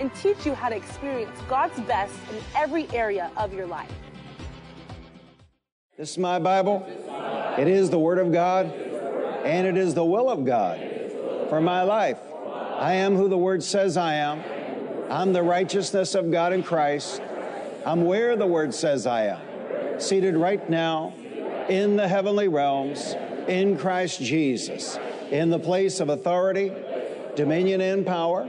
and teach you how to experience God's best in every area of your life. This is my Bible. It is the Word of God, and it is the will of God for my life. I am who the Word says I am. I'm the righteousness of God in Christ. I'm where the Word says I am, seated right now in the heavenly realms in Christ Jesus, in the place of authority, dominion, and power.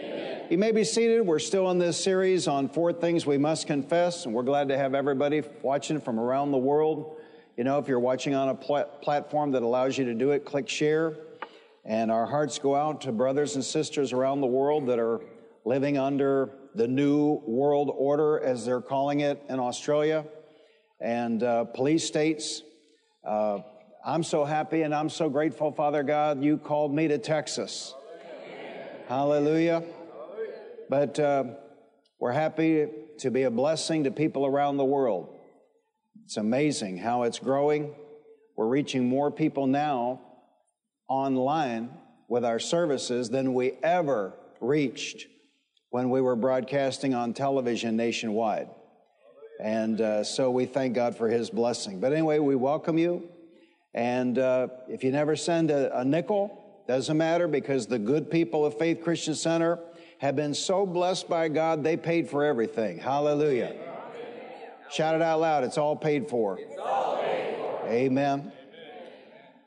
You may be seated. We're still in this series on four things we must confess, and we're glad to have everybody watching from around the world. You know, if you're watching on a pl- platform that allows you to do it, click share. And our hearts go out to brothers and sisters around the world that are living under the new world order, as they're calling it in Australia, and uh, police states. Uh, I'm so happy and I'm so grateful, Father God, you called me to Texas. Hallelujah. But uh, we're happy to be a blessing to people around the world. It's amazing how it's growing. We're reaching more people now online with our services than we ever reached when we were broadcasting on television nationwide. And uh, so we thank God for His blessing. But anyway, we welcome you. And uh, if you never send a, a nickel, doesn't matter because the good people of Faith Christian Center have been so blessed by God, they paid for everything. Hallelujah. Shout it out loud. It's all paid for. All paid for. Amen.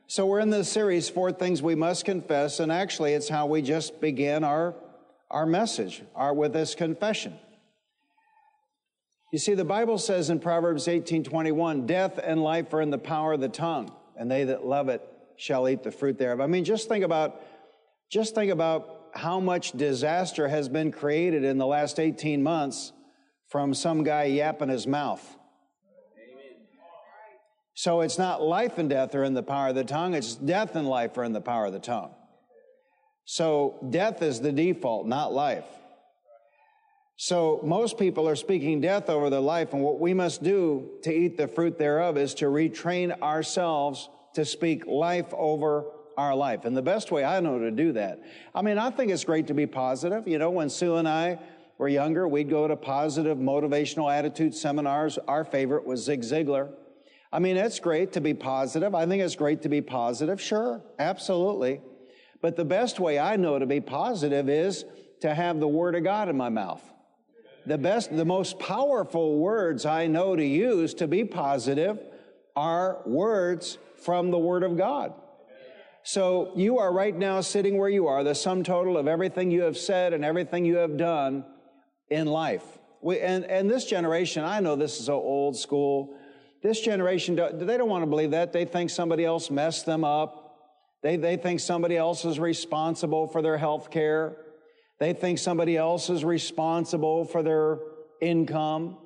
So we're in this series, Four Things We Must Confess, and actually it's how we just begin our, our message, our, with this confession. You see, the Bible says in Proverbs 18, 21, death and life are in the power of the tongue and they that love it shall eat the fruit thereof. I mean, just think about, just think about how much disaster has been created in the last 18 months from some guy yapping his mouth. So it's not life and death are in the power of the tongue, it's death and life are in the power of the tongue. So death is the default, not life. So most people are speaking death over their life, and what we must do to eat the fruit thereof is to retrain ourselves to speak life over our life. And the best way I know to do that, I mean, I think it's great to be positive. You know, when Sue and I were younger, we'd go to positive motivational attitude seminars. Our favorite was Zig Ziglar. I mean, it's great to be positive. I think it's great to be positive. Sure, absolutely. But the best way I know to be positive is to have the Word of God in my mouth the best, the most powerful words I know to use to be positive are words from the Word of God. So you are right now sitting where you are, the sum total of everything you have said and everything you have done in life. We, and, and this generation, I know this is so old school. This generation, they don't want to believe that. They think somebody else messed them up. They, they think somebody else is responsible for their health care. They think somebody else is responsible for their income.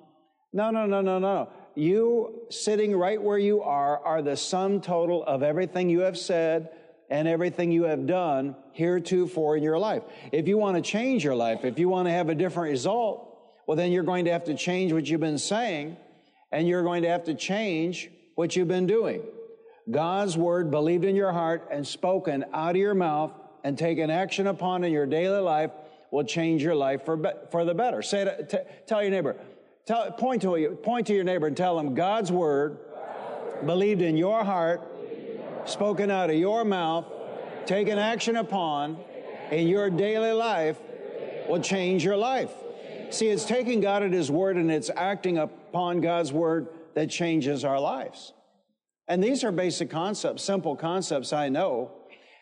No, no, no, no, no. You sitting right where you are are the sum total of everything you have said and everything you have done heretofore in your life. If you want to change your life, if you want to have a different result, well, then you're going to have to change what you've been saying and you're going to have to change what you've been doing. God's word believed in your heart and spoken out of your mouth and taken action upon in your daily life will change your life for, be, for the better. Say it, t- tell your neighbor, tell, point, to, point to your neighbor and tell him God's word, believed in your heart, spoken out of your mouth, taken action upon in your daily life will change your life. See, it's taking God at His word and it's acting upon God's word that changes our lives. And these are basic concepts, simple concepts, I know,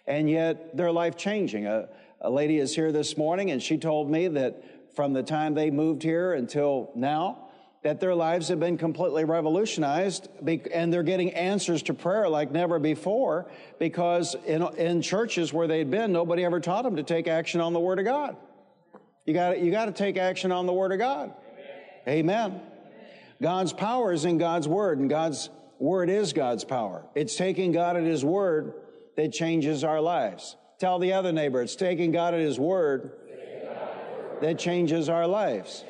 and yet they're life changing. A, a lady is here this morning and she told me that from the time they moved here until now, that their lives have been completely revolutionized and they're getting answers to prayer like never before because in, in churches where they'd been, nobody ever taught them to take action on the Word of God. You got you to take action on the Word of God. Amen. Amen. God's power is in God's Word, and God's Word is God's power. It's taking God at His Word that changes our lives. Tell the other neighbor, it's taking God at His Word that changes our lives.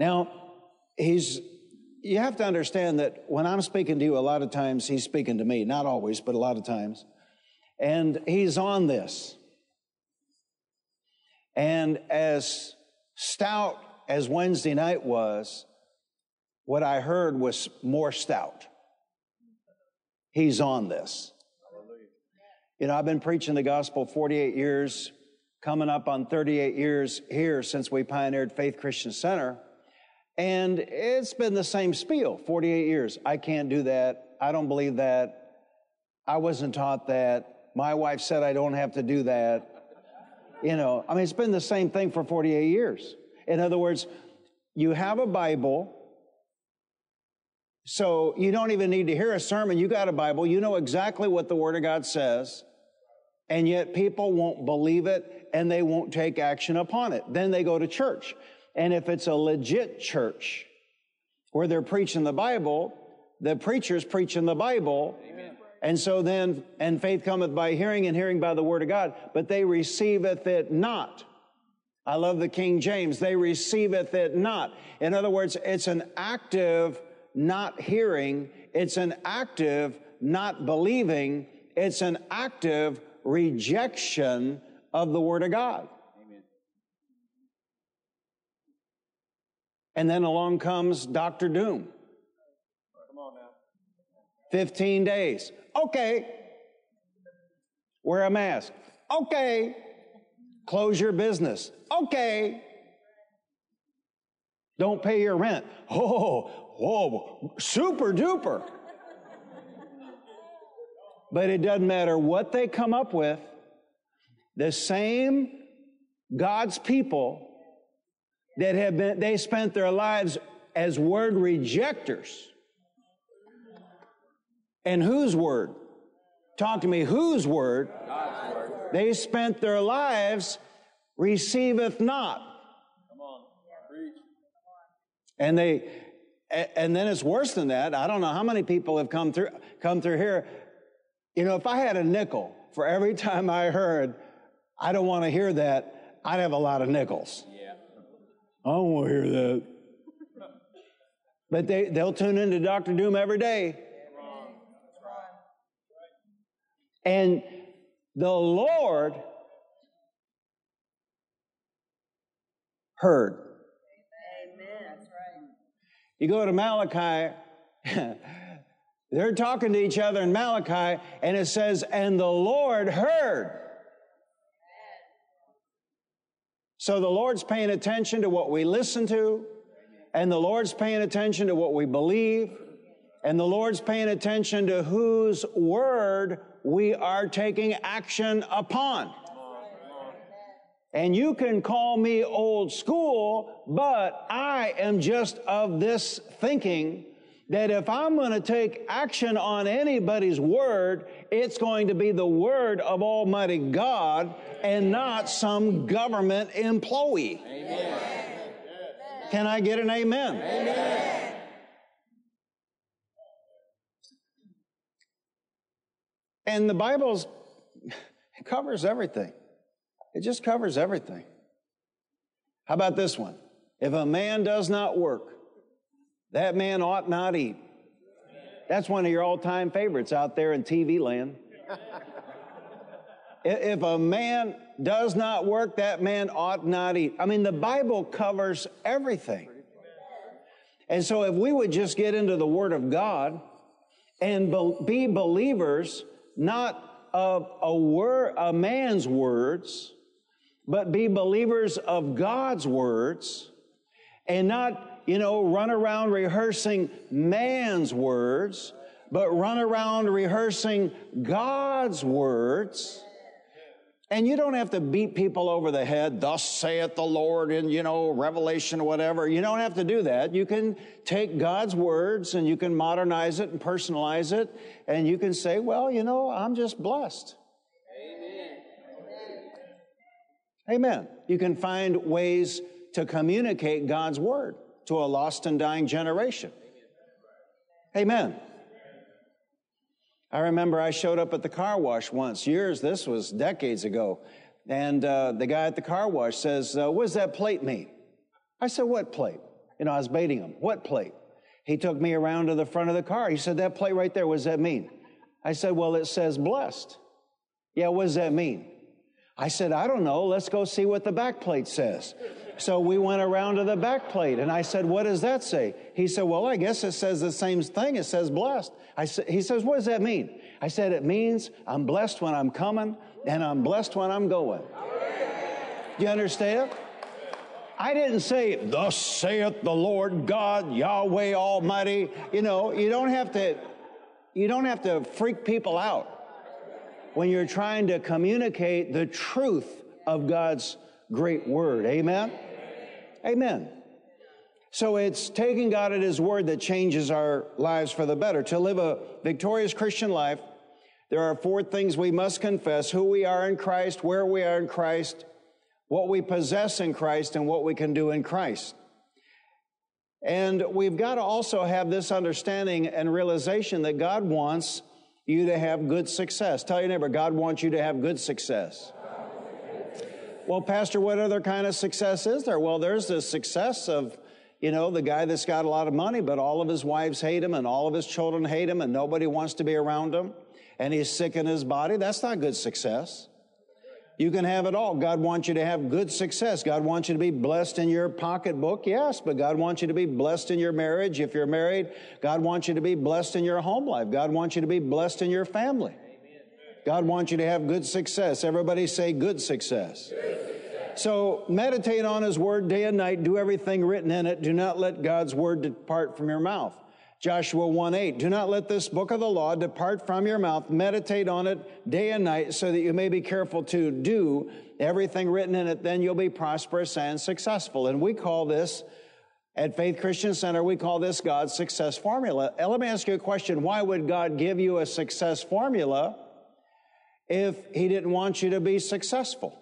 Now, he's, you have to understand that when I'm speaking to you, a lot of times he's speaking to me. Not always, but a lot of times. And he's on this. And as stout as Wednesday night was, what I heard was more stout. He's on this. You know, I've been preaching the gospel 48 years, coming up on 38 years here since we pioneered Faith Christian Center. And it's been the same spiel 48 years. I can't do that. I don't believe that. I wasn't taught that. My wife said I don't have to do that. You know, I mean, it's been the same thing for 48 years. In other words, you have a Bible, so you don't even need to hear a sermon. You got a Bible, you know exactly what the Word of God says, and yet people won't believe it and they won't take action upon it. Then they go to church. And if it's a legit church where they're preaching the Bible, the preacher's preaching the Bible. Amen. And so then, and faith cometh by hearing, and hearing by the word of God, but they receiveth it not. I love the King James. They receiveth it not. In other words, it's an active not hearing. It's an active not believing. It's an active rejection of the word of God. And then along comes Dr. Doom. Come on now. 15 days. Okay. Wear a mask. Okay. Close your business. Okay. Don't pay your rent. Oh, whoa, super duper. But it doesn't matter what they come up with, the same God's people that have been, they spent their lives as word rejectors. And whose word? Talk to me, whose word? word. They spent their lives receiveth not. Come on, preach. And they, and then it's worse than that. I don't know how many people have come through, come through here. You know, if I had a nickel for every time I heard, I don't want to hear that, I'd have a lot of nickels. I don't want to hear that. But they, they'll tune into Dr. Doom every day. And the Lord heard. Amen. You go to Malachi, they're talking to each other in Malachi, and it says, And the Lord heard. So the Lord's paying attention to what we listen to, and the Lord's paying attention to what we believe, and the Lord's paying attention to whose word we are taking action upon. And you can call me old school, but I am just of this thinking that if I'm going to take action on anybody's word, it's going to be the word of Almighty God and not some government employee. Amen. Can I get an amen? Amen. And the Bible's it covers everything. It just covers everything. How about this one? If a man does not work, that man ought not eat. That's one of your all time favorites out there in TV land. if a man does not work, that man ought not eat. I mean, the Bible covers everything. And so if we would just get into the Word of God and be believers, not of a word, a man's words, but be believers of God's words and not, you know, run around rehearsing man's words, but run around rehearsing God's words. And you don't have to beat people over the head, thus saith the Lord in, you know, Revelation or whatever. You don't have to do that. You can take God's words and you can modernize it and personalize it. And you can say, well, you know, I'm just blessed. Amen. Amen. You can find ways to communicate God's word to a lost and dying generation. Amen. I remember I showed up at the car wash once, years, this was decades ago, and uh, the guy at the car wash says, uh, What does that plate mean? I said, What plate? You know, I was baiting him. What plate? He took me around to the front of the car. He said, That plate right there, what does that mean? I said, Well, it says blessed. Yeah, what does that mean? I said, I don't know. Let's go see what the back plate says. So we went around to the back plate and I said, What does that say? He said, Well, I guess it says the same thing. It says blessed. I he says, What does that mean? I said, It means I'm blessed when I'm coming and I'm blessed when I'm going. You understand? I didn't say, Thus saith the Lord God, Yahweh Almighty. You know, you don't have to, you don't have to freak people out when you're trying to communicate the truth of God's great word. Amen? Amen. So it's taking God at His word that changes our lives for the better. To live a victorious Christian life, there are four things we must confess who we are in Christ, where we are in Christ, what we possess in Christ, and what we can do in Christ. And we've got to also have this understanding and realization that God wants you to have good success. Tell your neighbor, God wants you to have good success. Well, Pastor, what other kind of success is there? Well, there's the success of, you know, the guy that's got a lot of money, but all of his wives hate him and all of his children hate him and nobody wants to be around him and he's sick in his body. That's not good success. You can have it all. God wants you to have good success. God wants you to be blessed in your pocketbook, yes, but God wants you to be blessed in your marriage. If you're married, God wants you to be blessed in your home life. God wants you to be blessed in your family. God wants you to have good success. Everybody say good success. So meditate on His Word day and night. Do everything written in it. Do not let God's Word depart from your mouth. Joshua 1 8. Do not let this book of the law depart from your mouth. Meditate on it day and night so that you may be careful to do everything written in it. Then you'll be prosperous and successful. And we call this at Faith Christian Center, we call this God's success formula. Let me ask you a question. Why would God give you a success formula if He didn't want you to be successful?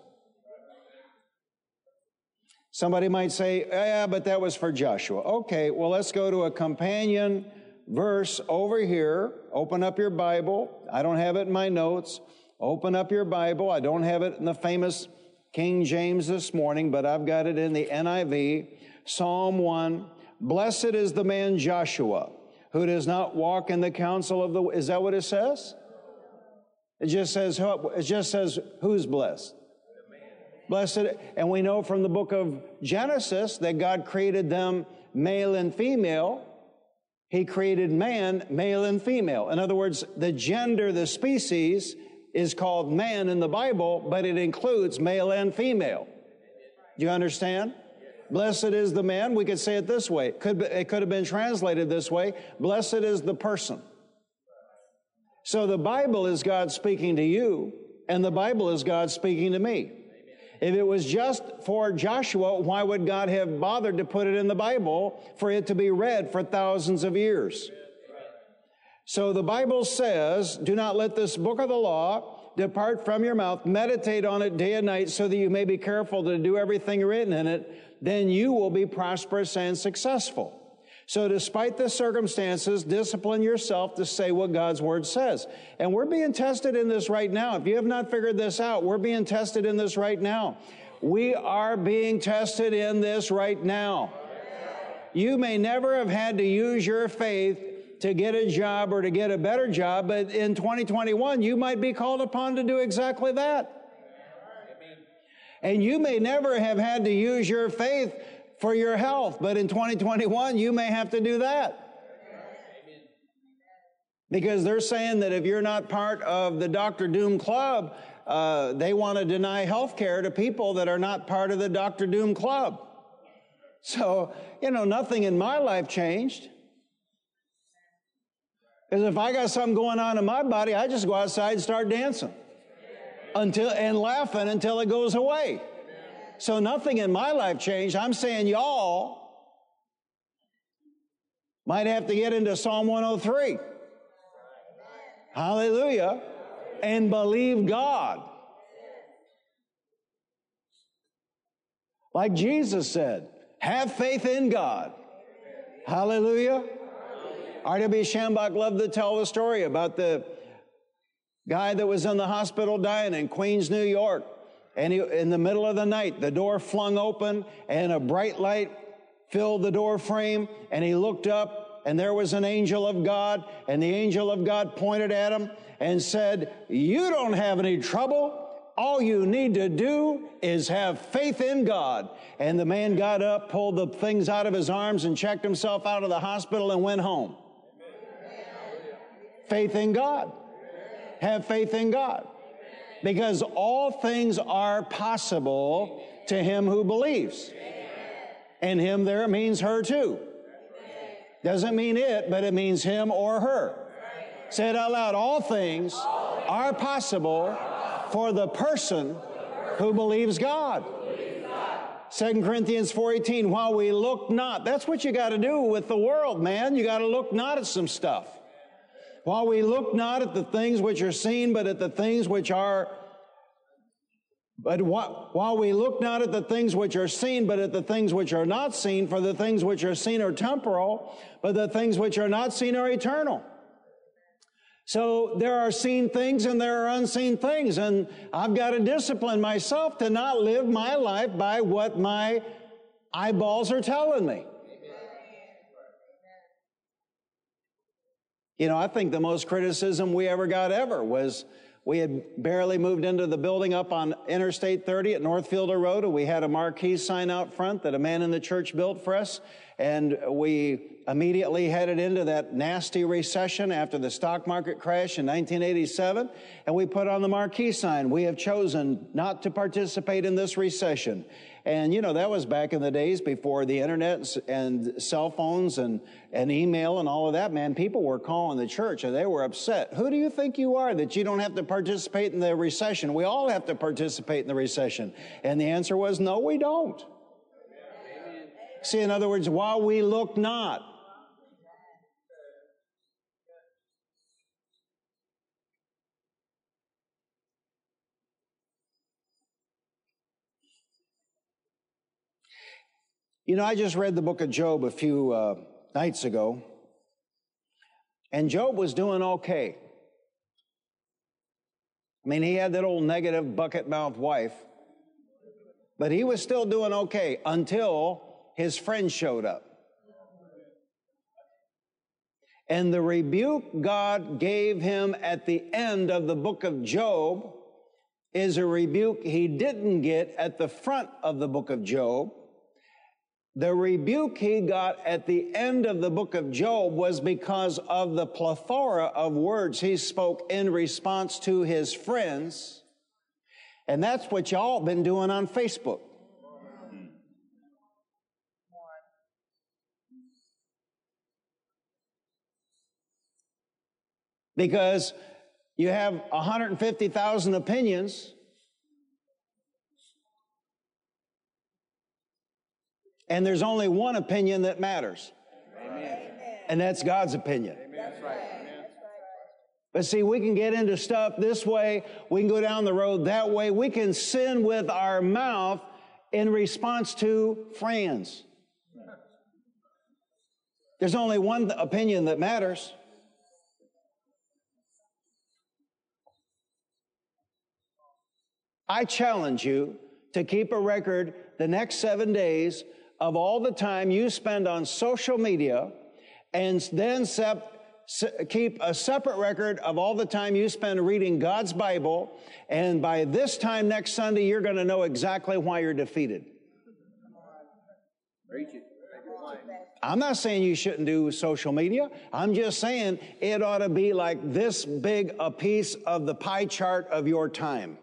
Somebody might say, yeah, but that was for Joshua. Okay, well, let's go to a companion verse over here. Open up your Bible. I don't have it in my notes. Open up your Bible. I don't have it in the famous King James this morning, but I've got it in the NIV. Psalm 1. Blessed is the man Joshua who does not walk in the counsel of the. Is that what it says? It just says, it just says who's blessed? Blessed, and we know from the book of Genesis that God created them male and female. He created man, male and female. In other words, the gender, the species, is called man in the Bible, but it includes male and female. Do you understand? Blessed is the man. We could say it this way. Could, it could have been translated this way. Blessed is the person. So the Bible is God speaking to you, and the Bible is God speaking to me. If it was just for Joshua, why would God have bothered to put it in the Bible for it to be read for thousands of years? So the Bible says, do not let this book of the law depart from your mouth. Meditate on it day and night so that you may be careful to do everything written in it. Then you will be prosperous and successful. So despite the circumstances, discipline yourself to say what God's word says. And we're being tested in this right now. If you have not figured this out, we're being tested in this right now. We are being tested in this right now. You may never have had to use your faith to get a job or to get a better job, but in 2021, you might be called upon to do exactly that. And you may never have had to use your faith for your health. But in 2021, you may have to do that. Because they're saying that if you're not part of the Dr. Doom Club, uh, they want to deny health care to people that are not part of the Dr. Doom Club. So, you know, nothing in my life changed. Because if I got something going on in my body, I just go outside and start dancing until and laughing until it goes away. So nothing in my life changed. I'm saying y'all might have to get into Psalm 103. Hallelujah. And believe God. Like Jesus said, have faith in God. Hallelujah. R.W. Schambach loved to tell the story about the guy that was in the hospital dying in Queens, New York. And he, in the middle of the night, the door flung open and a bright light filled the door frame. And he looked up and there was an angel of God. And the angel of God pointed at him and said, You don't have any trouble. All you need to do is have faith in God. And the man got up, pulled the things out of his arms, and checked himself out of the hospital and went home. Faith in God. Have faith in God. Because all things are possible to him who believes. And him there means her too. Doesn't mean it, but it means him or her. Say it out loud. All things are possible for the person who believes God. 2 Corinthians 4:18 while we look not that's what you got to do with the world man you got to look not at some stuff while we look not at the things which are seen but at the things which are but while we look not at the things which are seen, but at the things which are not seen, for the things which are seen are temporal, but the things which are not seen are eternal. So there are seen things and there are unseen things. And I've got to discipline myself to not live my life by what my eyeballs are telling me. You know, I think the most criticism we ever got ever was we had barely moved into the building up on Interstate 30 at North Fielder Road, and we had a marquee sign out front that a man in the church built for us. And we immediately headed into that nasty recession after the stock market crash in 1987. And we put on the marquee sign, we have chosen not to participate in this recession. And, you know, that was back in the days before the internet and cell phones and, and email and all of that, man. People were calling the church and they were upset. Who do you think you are that you don't have to participate in the recession? We all have to participate in the recession. And the answer was, no, we don't. See, in other words, while we look not. You know, I just read the book of Job a few uh, nights ago, and Job was doing okay. I mean, he had that old negative bucket mouth wife, but he was still doing okay until his friend showed up. And the rebuke God gave him at the end of the book of Job is a rebuke he didn't get at the front of the book of Job. The rebuke he got at the end of the book of Job was because of the plethora of words he spoke in response to his friends. And that's what y'all been doing on Facebook. because you have 150,000 opinions. And there's only one opinion that matters. Amen. And that's God's opinion. That's right. But see, we can get into stuff this way. We can go down the road that way. We can sin with our mouth in response to friends. There's only one opinion that matters. I challenge you to keep a record the next seven days of all the time you spend on social media and then sep- keep a separate record of all the time you spend reading God's Bible. And by this time next Sunday, you're going to know exactly why you're defeated. I'm not saying you shouldn't do social media. I'm just saying it ought to be like this big a piece of the pie chart of your time.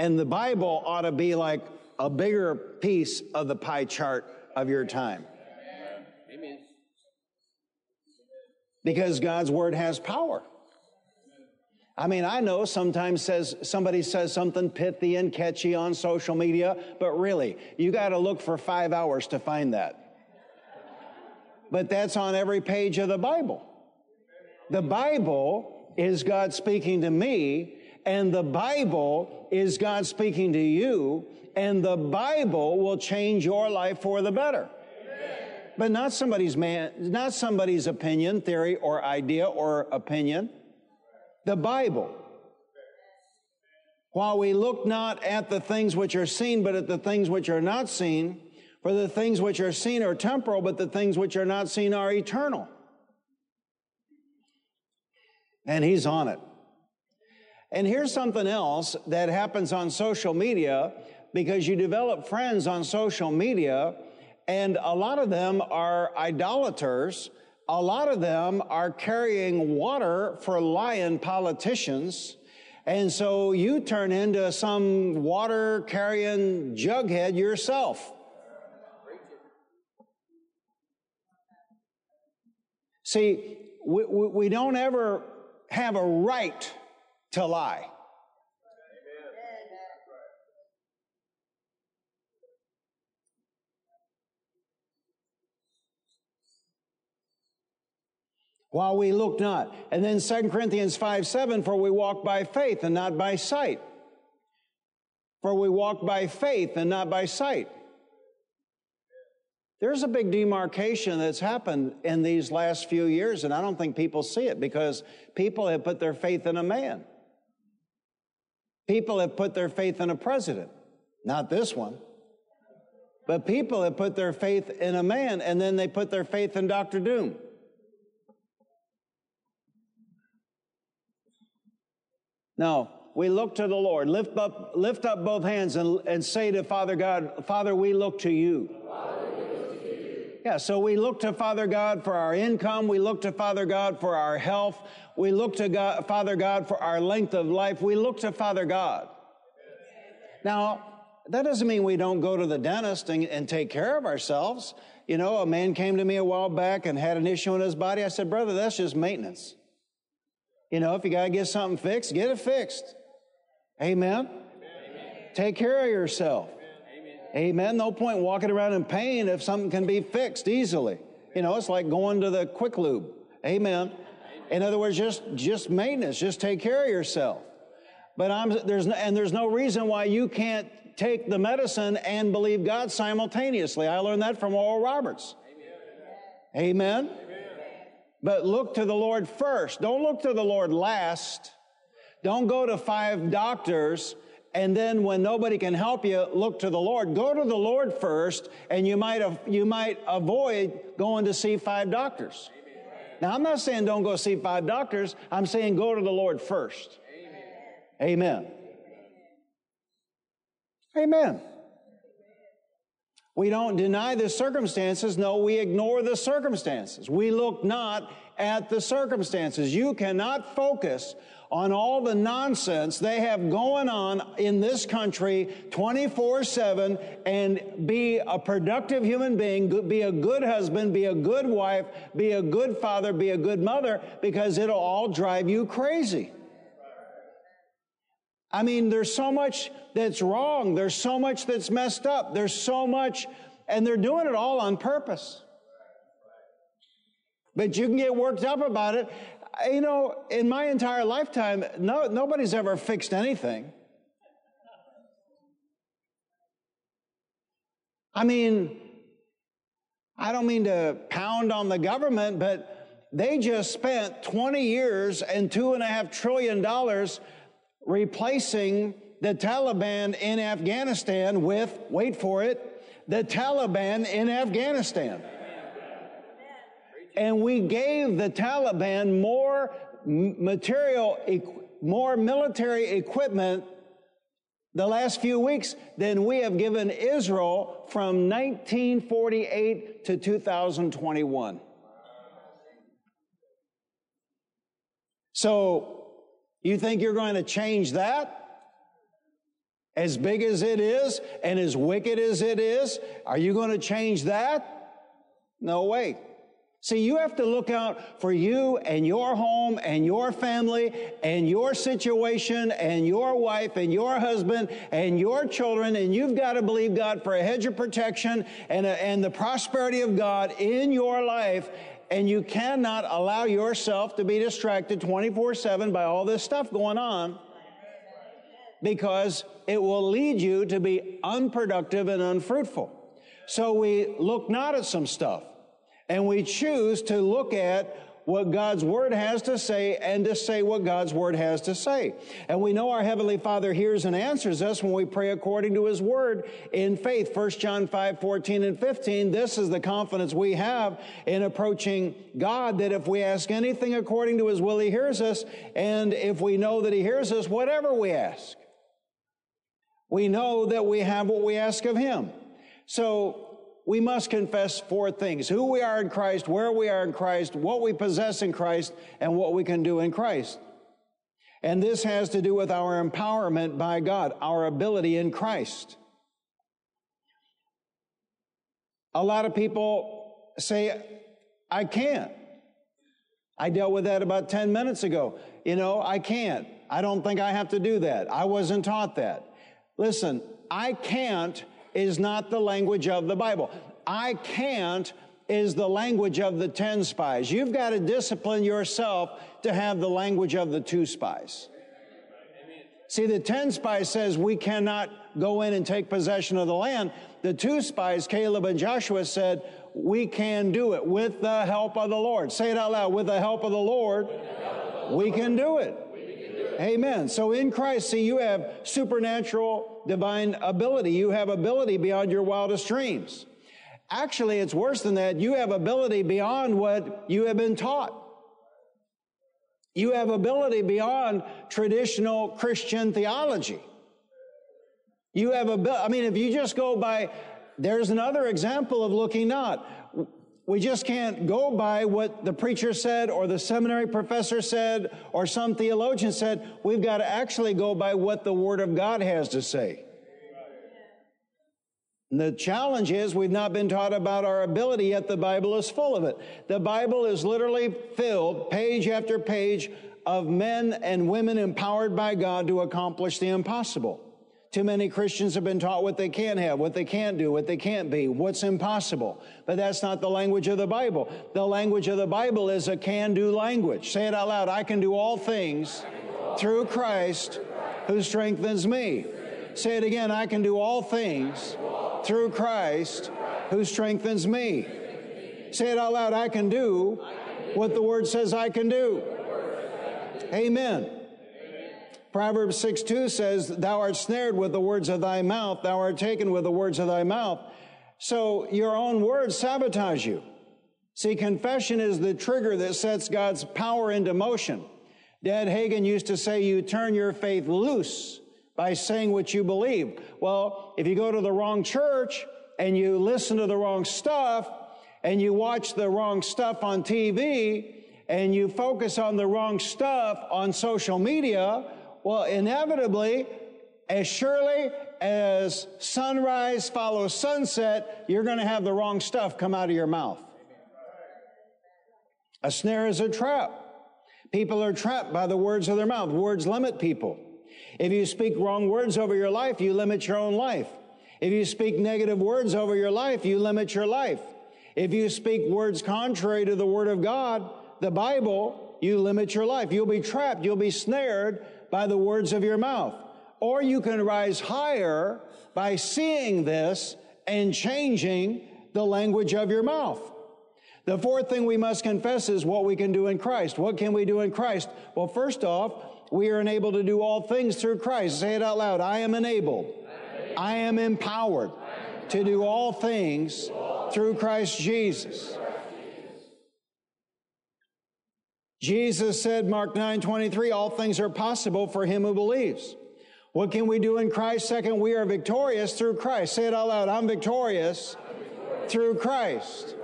And the Bible ought to be like a bigger piece of the pie chart of your time. Amen. Because God's word has power. I mean, I know sometimes says somebody says something pithy and catchy on social media, but really, you got to look for 5 hours to find that. But that's on every page of the Bible. The Bible is God speaking to me, and the Bible is God speaking to you, and the Bible will change your life for the better. But not somebody's man, not somebody's opinion, theory, or idea or opinion. The Bible. While we look not at the things which are seen, but at the things which are not seen, for the things which are seen are temporal, but the things which are not seen are eternal. And he's on it. And here's something else that happens on social media because you develop friends on social media, and a lot of them are idolaters. A lot of them are carrying water for lying politicians. And so you turn into some water carrying jughead yourself. See, we, we, don't ever have a right to lie. while we look not. And then 2 Corinthians 5 7, for we walk by faith and not by sight. For we walk by faith and not by sight. There's a big demarcation that's happened in these last few years, and I don't think people see it because people have put their faith in a man. People have put their faith in a president, not this one. But people have put their faith in a man, and then they put their faith in Dr. Doom. No, we look to the Lord. Lift up, lift up both hands and, and say to Father God, Father, we look to you. Yeah, so we look to Father God for our income. We look to Father God for our health. We look to God, Father God for our length of life. We look to Father God. Now, that doesn't mean we don't go to the dentist and, and take care of ourselves. You know, a man came to me a while back and had an issue in his body. I said, Brother, that's just maintenance. You know, if you got to get something fixed, get it fixed. Amen. Amen. Take care of yourself. Amen. No point walking around in pain if something can be fixed easily. You know, it's like going to the quick lube. Amen. In other words, just just maintenance. Just take care of yourself. But I'm there's no, and there's no reason why you can't take the medicine and believe God simultaneously. I learned that from Oral Roberts. Amen. Amen. But look to the Lord first. Don't look to the Lord last. Don't go to five doctors and then when nobody can help you, look to the Lord. Go to the Lord first, and you might, you might avoid going to see five doctors. Now, I'm not saying don't go see five doctors. I'm saying go to the Lord first. Amen. Amen. We don't deny the circumstances. No, we ignore the circumstances. We look not at the circumstances. You cannot focus on all the nonsense they have going on in this country 24 7 and be a productive human being, be a good husband, be a good wife, be a good father, be a good mother, because it'll all drive you crazy. I mean, there's so much that's wrong. There's so much that's messed up. There's so much, and they're doing it all on purpose. But you can get worked up about it you know, in my entire lifetime, no, nobody's ever fixed anything. I mean, I don't mean to pound on the government, but they just spent 20 years and two and a half trillion dollars replacing the Taliban in Afghanistan with, wait for it, the Taliban in Afghanistan and we gave the Taliban more material, more military equipment the last few weeks than we have given Israel from 1948 to 2021. So, you think you're going to change that? As big as it is and as wicked as it is, are you going to change that? No way. See, you have to look out for you and your home and your family and your situation and your wife and your husband and your children. And you've got to believe God for a hedge of protection and, a, and the prosperity of God in your life. And you cannot allow yourself to be distracted 24 7 by all this stuff going on because it will lead you to be unproductive and unfruitful. So we look not at some stuff and we choose to look at what God's Word has to say and to say what God's Word has to say. And we know our Heavenly Father hears and answers us when we pray according to His Word in faith. 1 John 5, 14 and 15. This is the confidence we have in approaching God that if we ask anything according to His will, He hears us. And if we know that He hears us, whatever we ask, we know that we have what we ask of Him. So we must confess four things who we are in Christ, where we are in Christ, what we possess in Christ, and what we can do in Christ. And this has to do with our empowerment by God, our ability in Christ. A lot of people say, I can't. I dealt with that about 10 minutes ago. You know, I can't. I don't think I have to do that. I wasn't taught that. Listen, I can't is not the language of the Bible. I can't is the language of the 10 spies. You've got to discipline yourself to have the language of the two spies. See, the 10 spies says we cannot go in and take possession of the land. The two spies, Caleb and Joshua, said we can do it with the help of the Lord. Say it out loud. With the help of the Lord, we can do it. Amen. So in Christ, see, you have supernatural divine ability. You have ability beyond your wildest dreams. Actually, it's worse than that. You have ability beyond what you have been taught. You have ability beyond traditional Christian theology. You have ability. I mean, if you just go by, there's another example of looking not. We just can't go by what the preacher said or the seminary professor said or some theologian said. We've got to actually go by what the Word of God has to say. And the challenge is we've not been taught about our ability, yet the Bible is full of it. The Bible is literally filled, page after page, of men and women empowered by God to accomplish the impossible. Too many Christians have been taught what they can't have, what they can't do, what they can't be, what's impossible. But that's not the language of the Bible. The language of the Bible is a can do language. Say it out loud I can do all things through Christ who strengthens me. Say it again I can do all things through Christ who strengthens me. Say it out loud I can do what the Word says I can do. Amen. Proverbs 6 2 says, Thou art snared with the words of thy mouth, thou art taken with the words of thy mouth. So your own words sabotage you. See, confession is the trigger that sets God's power into motion. Dad Hagin used to say, You turn your faith loose by saying what you believe. Well, if you go to the wrong church and you listen to the wrong stuff and you watch the wrong stuff on TV and you focus on the wrong stuff on social media, well, inevitably, as surely as sunrise follows sunset, you're going to have the wrong stuff come out of your mouth. A snare is a trap. People are trapped by the words of their mouth. Words limit people. If you speak wrong words over your life, you limit your own life. If you speak negative words over your life, you limit your life. If you speak words contrary to the Word of God, the Bible, you limit your life. You'll be trapped. You'll be snared by the words of your mouth. Or you can rise higher by seeing this and changing the language of your mouth. The fourth thing we must confess is what we can do in Christ. What can we do in Christ? Well, first off, we are enabled to do all things through Christ. Say it out loud. I am enabled. I am empowered to do all things through Christ Jesus. Jesus said, Mark 9 23, all things are possible for him who believes. What can we do in Christ? Second, we are victorious through Christ. Say it out loud. I'm victorious, I'm victorious. through Christ.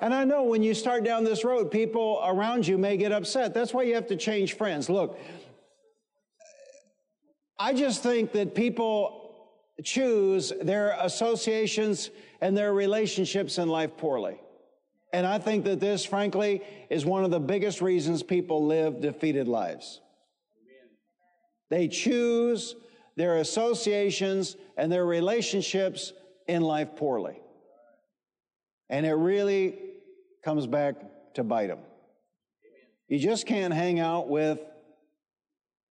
And I know when you start down this road, people around you may get upset. That's why you have to change friends. Look, I just think that people choose their associations and their relationships in life poorly. And I think that this, frankly, is one of the biggest reasons people live defeated lives. They choose their associations and their relationships in life poorly. And it really comes back to bite them. You just can't hang out with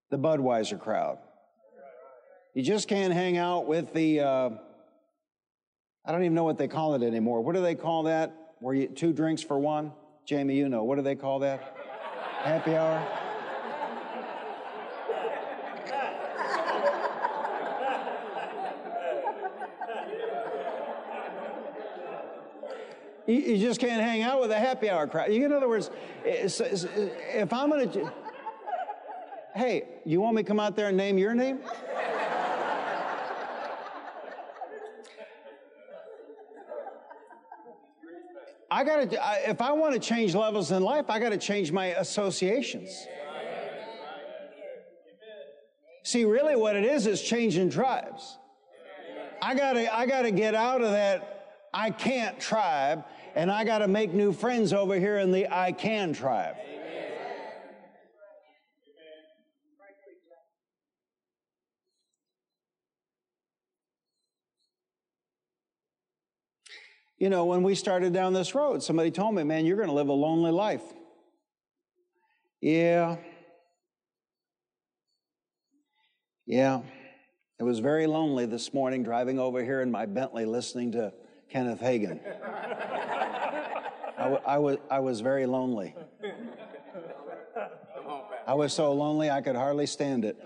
the Budweiser crowd. You just can't hang out with the, uh, I don't even know what they call it anymore. What do they call that? Where you two drinks for one? Jamie, you know. What do they call that? Happy hour? You, you just can't hang out with a happy hour crowd. In other words, eh, eh, if I'm going to, hey, you want me to come out there and name your name? I got to, if I want to change levels in life, I got to change my associations. See, really what it is is changing tribes. I got to, I got to get out of that I can't tribe and I got to make new friends over here in the I can tribe. You know, when we started down this road, somebody told me, man, you're going to live a lonely life. Yeah. Yeah. It was very lonely this morning driving over here in my Bentley listening to Kenneth Hagin. I, w- I, was, I was very lonely. I was so lonely I could hardly stand it.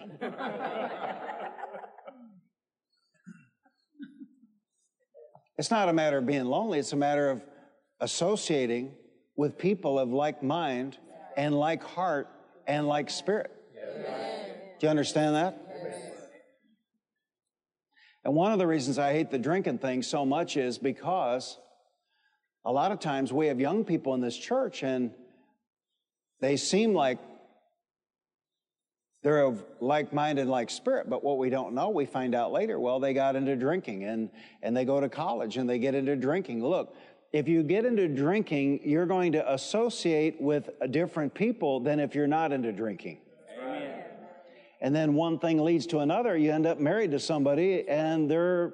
It's not a matter of being lonely, it's a matter of associating with people of like mind and like heart and like spirit. Do you understand that? And one of the reasons I hate the drinking thing so much is because a lot of times we have young people in this church and they seem like they're of like-minded, like spirit, but what we don't know, we find out later, well, they got into drinking and, and they go to college and they get into drinking. Look, if you get into drinking, you're going to associate with different people than if you're not into drinking. Amen. And then one thing leads to another. You end up married to somebody and they're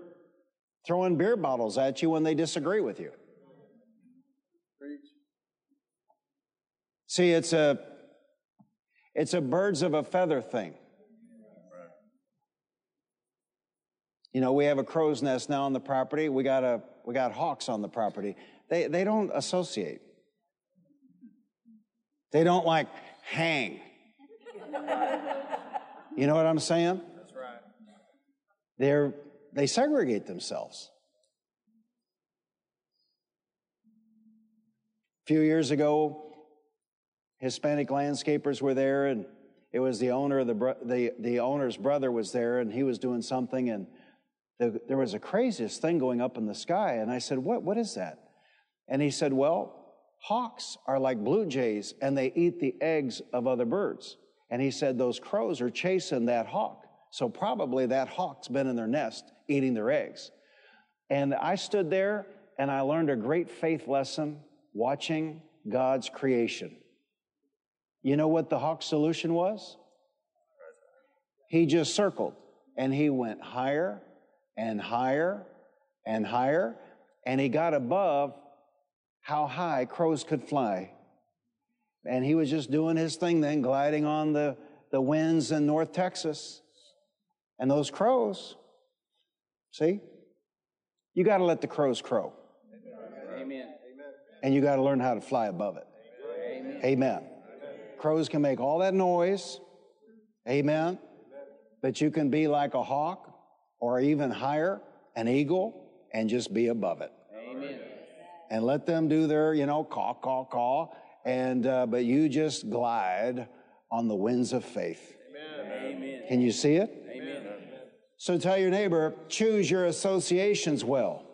throwing beer bottles at you when they disagree with you. Preach. See, it's a it's a birds of a feather thing. You know, we have a crow's nest now on the property. We got a we got hawks on the property. They they don't associate. They don't like hang. You know what I'm saying? That's right. They're they segregate themselves. A few years ago, Hispanic landscapers were there, and it was the owner of the the the owner's brother was there, and he was doing something, and the, there was a craziest thing going up in the sky. And I said, "What? What is that?" And he said, "Well, hawks are like blue jays, and they eat the eggs of other birds." And he said those crows are chasing that hawk, so probably that hawk's been in their nest eating their eggs. And I stood there and I learned a great faith lesson watching God's creation. You know what the hawk solution was? He just circled and he went higher and higher and higher and he got above how high crows could fly. And he was just doing his thing then, gliding on the, the winds in North Texas. And those crows, see? You got to let the crows crow. Amen. And you got to learn how to fly above it. Amen. Amen. Crows can make all that noise. Amen. But you can be like a hawk or even higher, an eagle, and just be above it. Amen. And let them do their, you know, caw, caw, caw. And, uh, but you just glide on the winds of faith. Amen. Can you see it? Amen. So tell your neighbor, choose your associations well.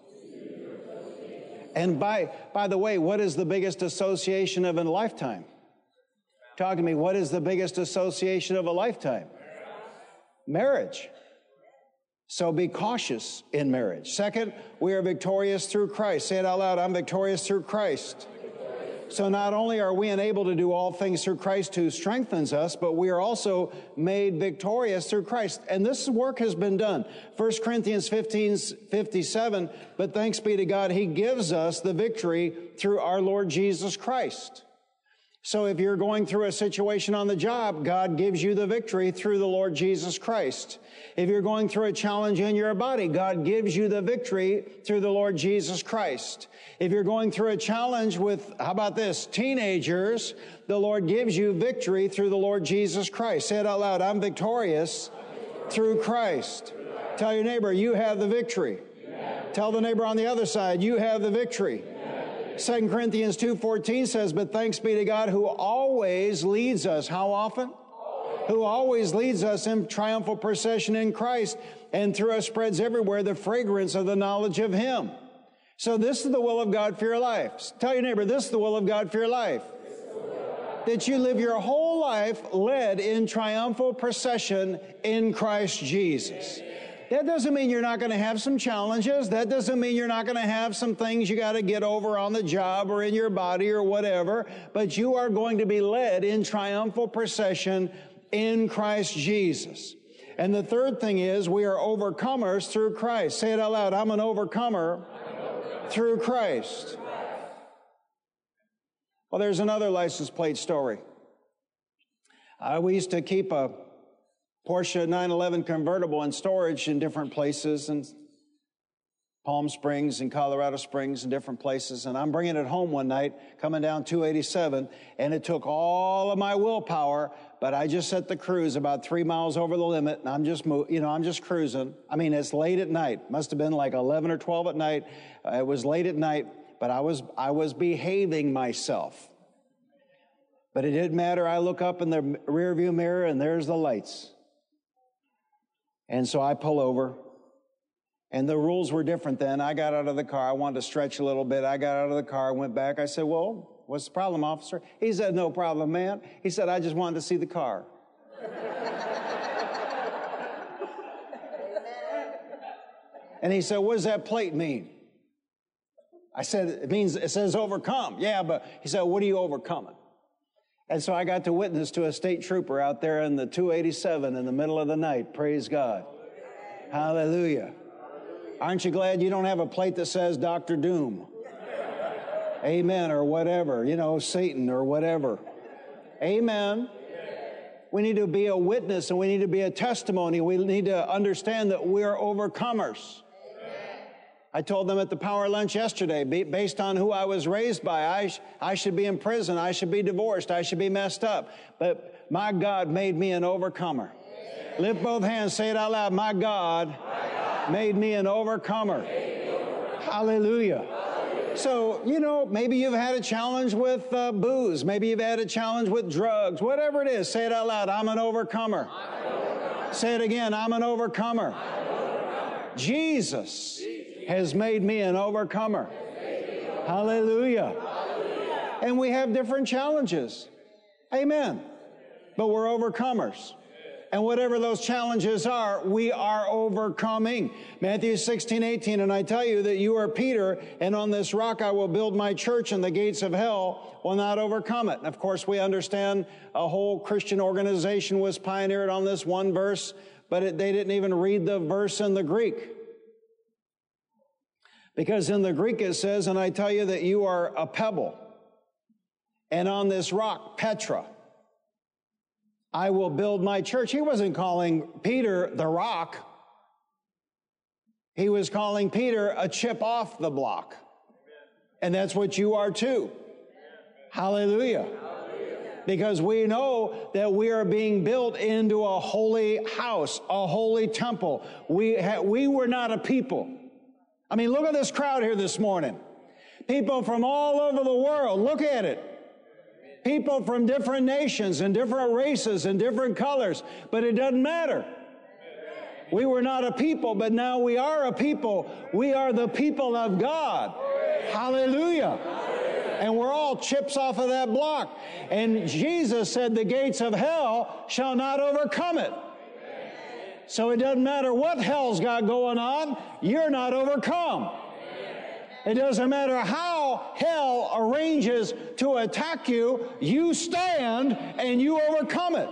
And by, by the way, what is the biggest association of in a lifetime? Talk to me, what is the biggest association of a lifetime? Marriage. So be cautious in marriage. Second, we are victorious through Christ. Say it out loud I'm victorious through Christ. So not only are we enabled to do all things through Christ who strengthens us, but we are also made victorious through Christ. And this work has been done. 1 Corinthians 15, 57, but thanks be to God, He gives us the victory through our Lord Jesus Christ. So if you're going through a situation on the job, God gives you the victory through the Lord Jesus Christ. If you're going through a challenge in your body, God gives you the victory through the Lord Jesus Christ. If you're going through a challenge with, how about this, teenagers, the Lord gives you victory through the Lord Jesus Christ. Say it out loud. I'm victorious through Christ. Tell your neighbor, you have the victory. Tell the neighbor on the other side, you have the victory. 2 Corinthians 2.14 says, But thanks be to God who always leads us. How often? Who always leads us in triumphal procession in Christ, and through us spreads everywhere the fragrance of the knowledge of Him. So this is the will of God for your life. Tell your neighbor, this is the will of God for your life. That you live your whole life led in triumphal procession in Christ Jesus. That doesn't mean you're not going to have some challenges. That doesn't mean you're not going to have some things you got to get over on the job or in your body or whatever. But you are going to be led in triumphal procession in Christ Jesus. And the third thing is we are overcomers through Christ. Say it out loud. I'm an overcomer, through Christ. Well, there's another license plate story. Uh, we used to keep a Porsche 911 convertible in storage in different places and Palm Springs and Colorado Springs and different places. And I'm bringing it home one night, coming down 287, and it took all of my willpower, but I just set the cruise about three miles over the limit, and I'm just, you know, I'm just cruising. I mean, it's late at night. Must have been like 11 or 12 at night. Uh, it was late at night, but I was, I was behaving myself. But it didn't matter. I look up in the rearview mirror, and there's the lights. And so I pull over. And the rules were different then. I got out of the car. I wanted to stretch a little bit. I got out of the car, went back. I said, Well, what's the problem, officer? He said, No problem, man. He said, I just wanted to see the car. and he said, What does that plate mean? I said, It means, it says overcome. Yeah, but he said, What are you overcoming? And so I got to witness to a state trooper out there in the 287 in the middle of the night. Praise God. Hallelujah. Aren't you glad you don't have a plate that says Dr. Doom? Amen, or whatever, you know, Satan or whatever. Amen. We need to be a witness and we need to be a testimony. We need to understand that we're overcomers. I told them at the power lunch yesterday, based on who I was raised by, I, sh- I should be in prison, I should be divorced, I should be messed up. But my God made me an overcomer. Amen. Lift both hands, say it out loud. My God, my God made me an overcomer. Me overcomer. Hallelujah. So, you know, maybe you've had a challenge with uh, booze. Maybe you've had a challenge with drugs. Whatever it is, say it out loud. I'm an overcomer. I'm an overcomer. Say it again. I'm an overcomer. I'm an overcomer. Jesus has made me an overcomer. Hallelujah. Hallelujah. And we have different challenges. Amen. But we're overcomers. And whatever those challenges are, we are overcoming. Matthew 16, 18, and I tell you that you are Peter, and on this rock I will build my church, and the gates of hell will not overcome it. And of course, we understand a whole Christian organization was pioneered on this one verse, but it, they didn't even read the verse in the Greek. Because in the Greek it says, and I tell you that you are a pebble, and on this rock, Petra, I will build my church. He wasn't calling Peter the rock. He was calling Peter a chip off the block. And that's what you are too. Hallelujah. Because we know that we are being built into a holy house, a holy temple. We, ha- we were not a people. I mean, look at this crowd here this morning. People from all over the world. Look at it. People from different nations and different races and different colors, but it doesn't matter. We were not a people, but now we are a people. We are the people of God. Hallelujah. And we're all chips off of that block. And Jesus said, The gates of hell shall not overcome it. So it doesn't matter what hell's got going on, you're not overcome. It doesn't matter how hell arranges to attack you, you stand and you overcome it.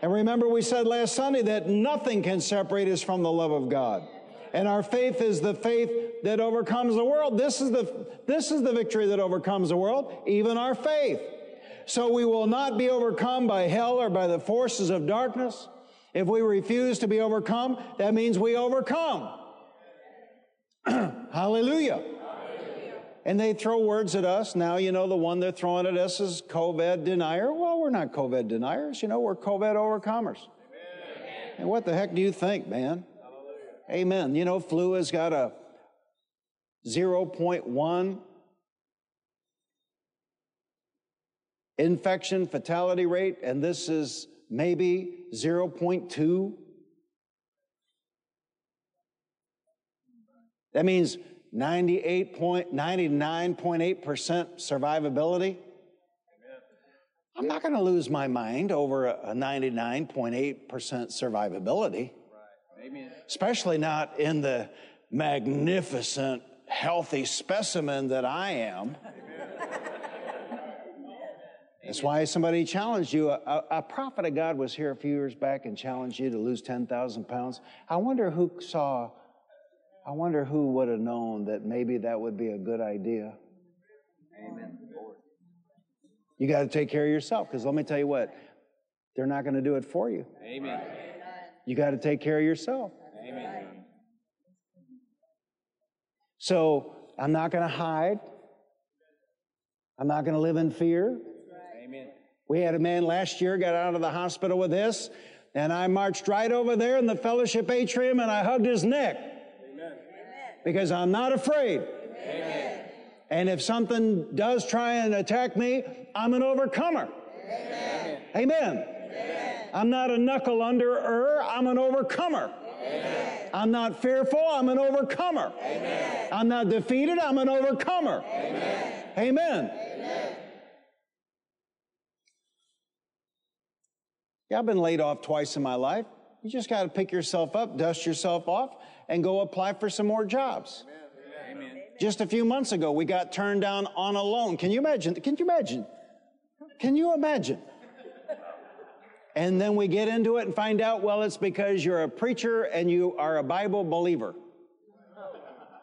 And remember, we said last Sunday that nothing can separate us from the love of God. And our faith is the faith that overcomes the world. This is the, this is the victory that overcomes the world, even our faith. So we will not be overcome by hell or by the forces of darkness. If we refuse to be overcome, that means we overcome. Hallelujah. Hallelujah. And they throw words at us. Now, you know, the one they're throwing at us is COVID denier. Well, we're not COVID deniers. You know, we're COVID overcomers. Amen. And what the heck do you think, man? Hallelujah. Amen. You know, flu has got a 0.1 infection fatality rate, and this is maybe 0.2. That means 98.99.8% survivability. I'm not going to lose my mind over a 99.8% survivability. Especially not in the magnificent, healthy specimen that I am. That's why somebody challenged you. A, a, prophet of God was here a few years back and challenged you to lose 10,000 pounds. I wonder who saw, I wonder who would have known that maybe that would be a good idea. Amen. You got to take care of yourself because let me tell you what, they're not going to do it for you. Amen. You got to take care of yourself. Amen. So I'm not going to hide. I'm not going to live in fear. We had a man last year got out of the hospital with this, and I marched right over there in the fellowship atrium and I hugged his neck. Amen. Because I'm not afraid. Amen. And if something does try and attack me, I'm an overcomer. Amen. Amen. I'm not a knuckle underer, I'm an overcomer. Amen. I'm not fearful, I'm an overcomer. Amen. I'm not defeated, I'm an overcomer. Amen. Yeah, I've been laid off twice in my life. You just got to pick yourself up, dust yourself off, and go apply for some more jobs. Amen. Just a few months ago, we got turned down on a loan. Can you imagine? Can you imagine? Can you imagine? And then we get into it and find out, well, it's because you're a preacher and you are a Bible believer.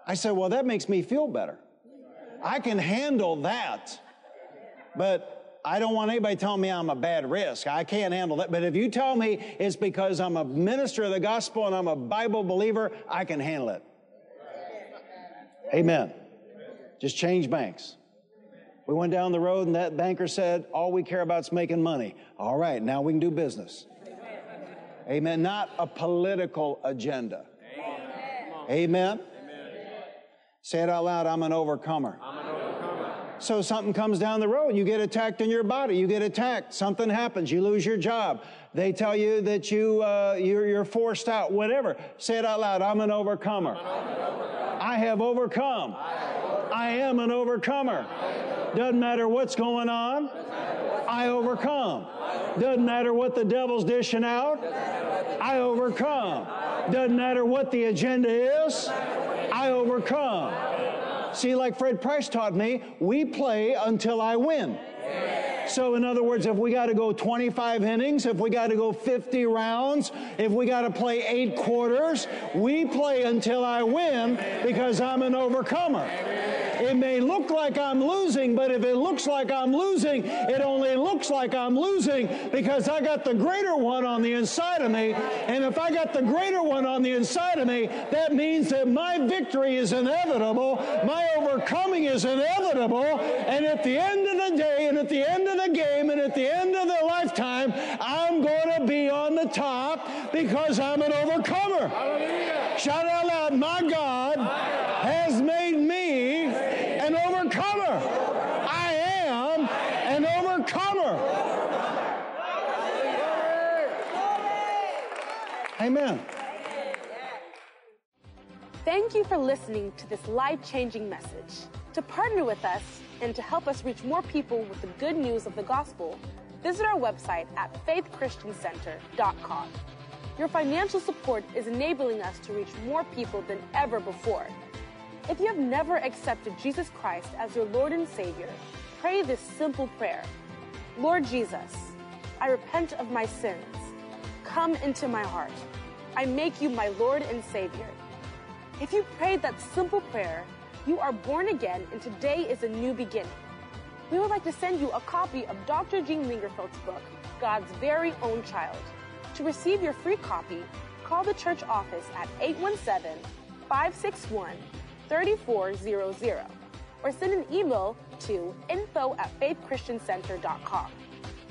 I said, well, that makes me feel better. I can handle that. But I don't want anybody telling me I'm a bad risk. I can't handle that. But if you tell me it's because I'm a minister of the gospel and I'm a Bible believer, I can handle it. Amen. Just change banks. We went down the road and that banker said, all we care about is making money. All right, now we can do business. Amen. Not a political agenda. Amen. Amen. Say it out loud. I'm an overcomer. I'm an overcomer. So something comes down the road, you get attacked in your body, you get attacked, something happens, you lose your job. They tell you that you, uh, you're, you're, forced out, whatever. Say it out loud. I'm an overcomer. I have overcome. I am an overcomer. Doesn't matter what's going on. I overcome. Doesn't matter what the devil's dishing out. I overcome. Doesn't matter what the agenda is. I overcome. See, like Fred Price taught me, we play until I win. So, in other words, if we got to go 25 innings, if we got to go 50 rounds, if we got to play eight quarters, we play until I win because I'm an overcomer. It may look like I'm losing, but if it looks like I'm losing, it only looks like I'm losing because I got the greater one on the inside of me. And if I got the greater one on the inside of me, that means that my victory is inevitable, my overcoming is inevitable, and at the end of the day, at the end of the game, and at the end of the lifetime, I'm going to be on the top because I'm an overcomer. Hallelujah. Shout out loud, my God has made me an overcomer. I am an overcomer. Amen. Thank you for listening to this life changing message. To partner with us and to help us reach more people with the good news of the gospel, visit our website at faithchristiancenter.com. Your financial support is enabling us to reach more people than ever before. If you have never accepted Jesus Christ as your Lord and Savior, pray this simple prayer Lord Jesus, I repent of my sins. Come into my heart. I make you my Lord and Savior. If you prayed that simple prayer, you are born again and today is a new beginning. We would like to send you a copy of Dr. Gene Lingerfelt's book, God's Very Own Child. To receive your free copy, call the church office at 817 561 3400 or send an email to info at faithchristiancenter.com.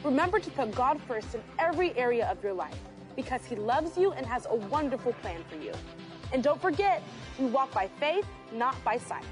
Remember to put God first in every area of your life because He loves you and has a wonderful plan for you. And don't forget, we walk by faith, not by sight.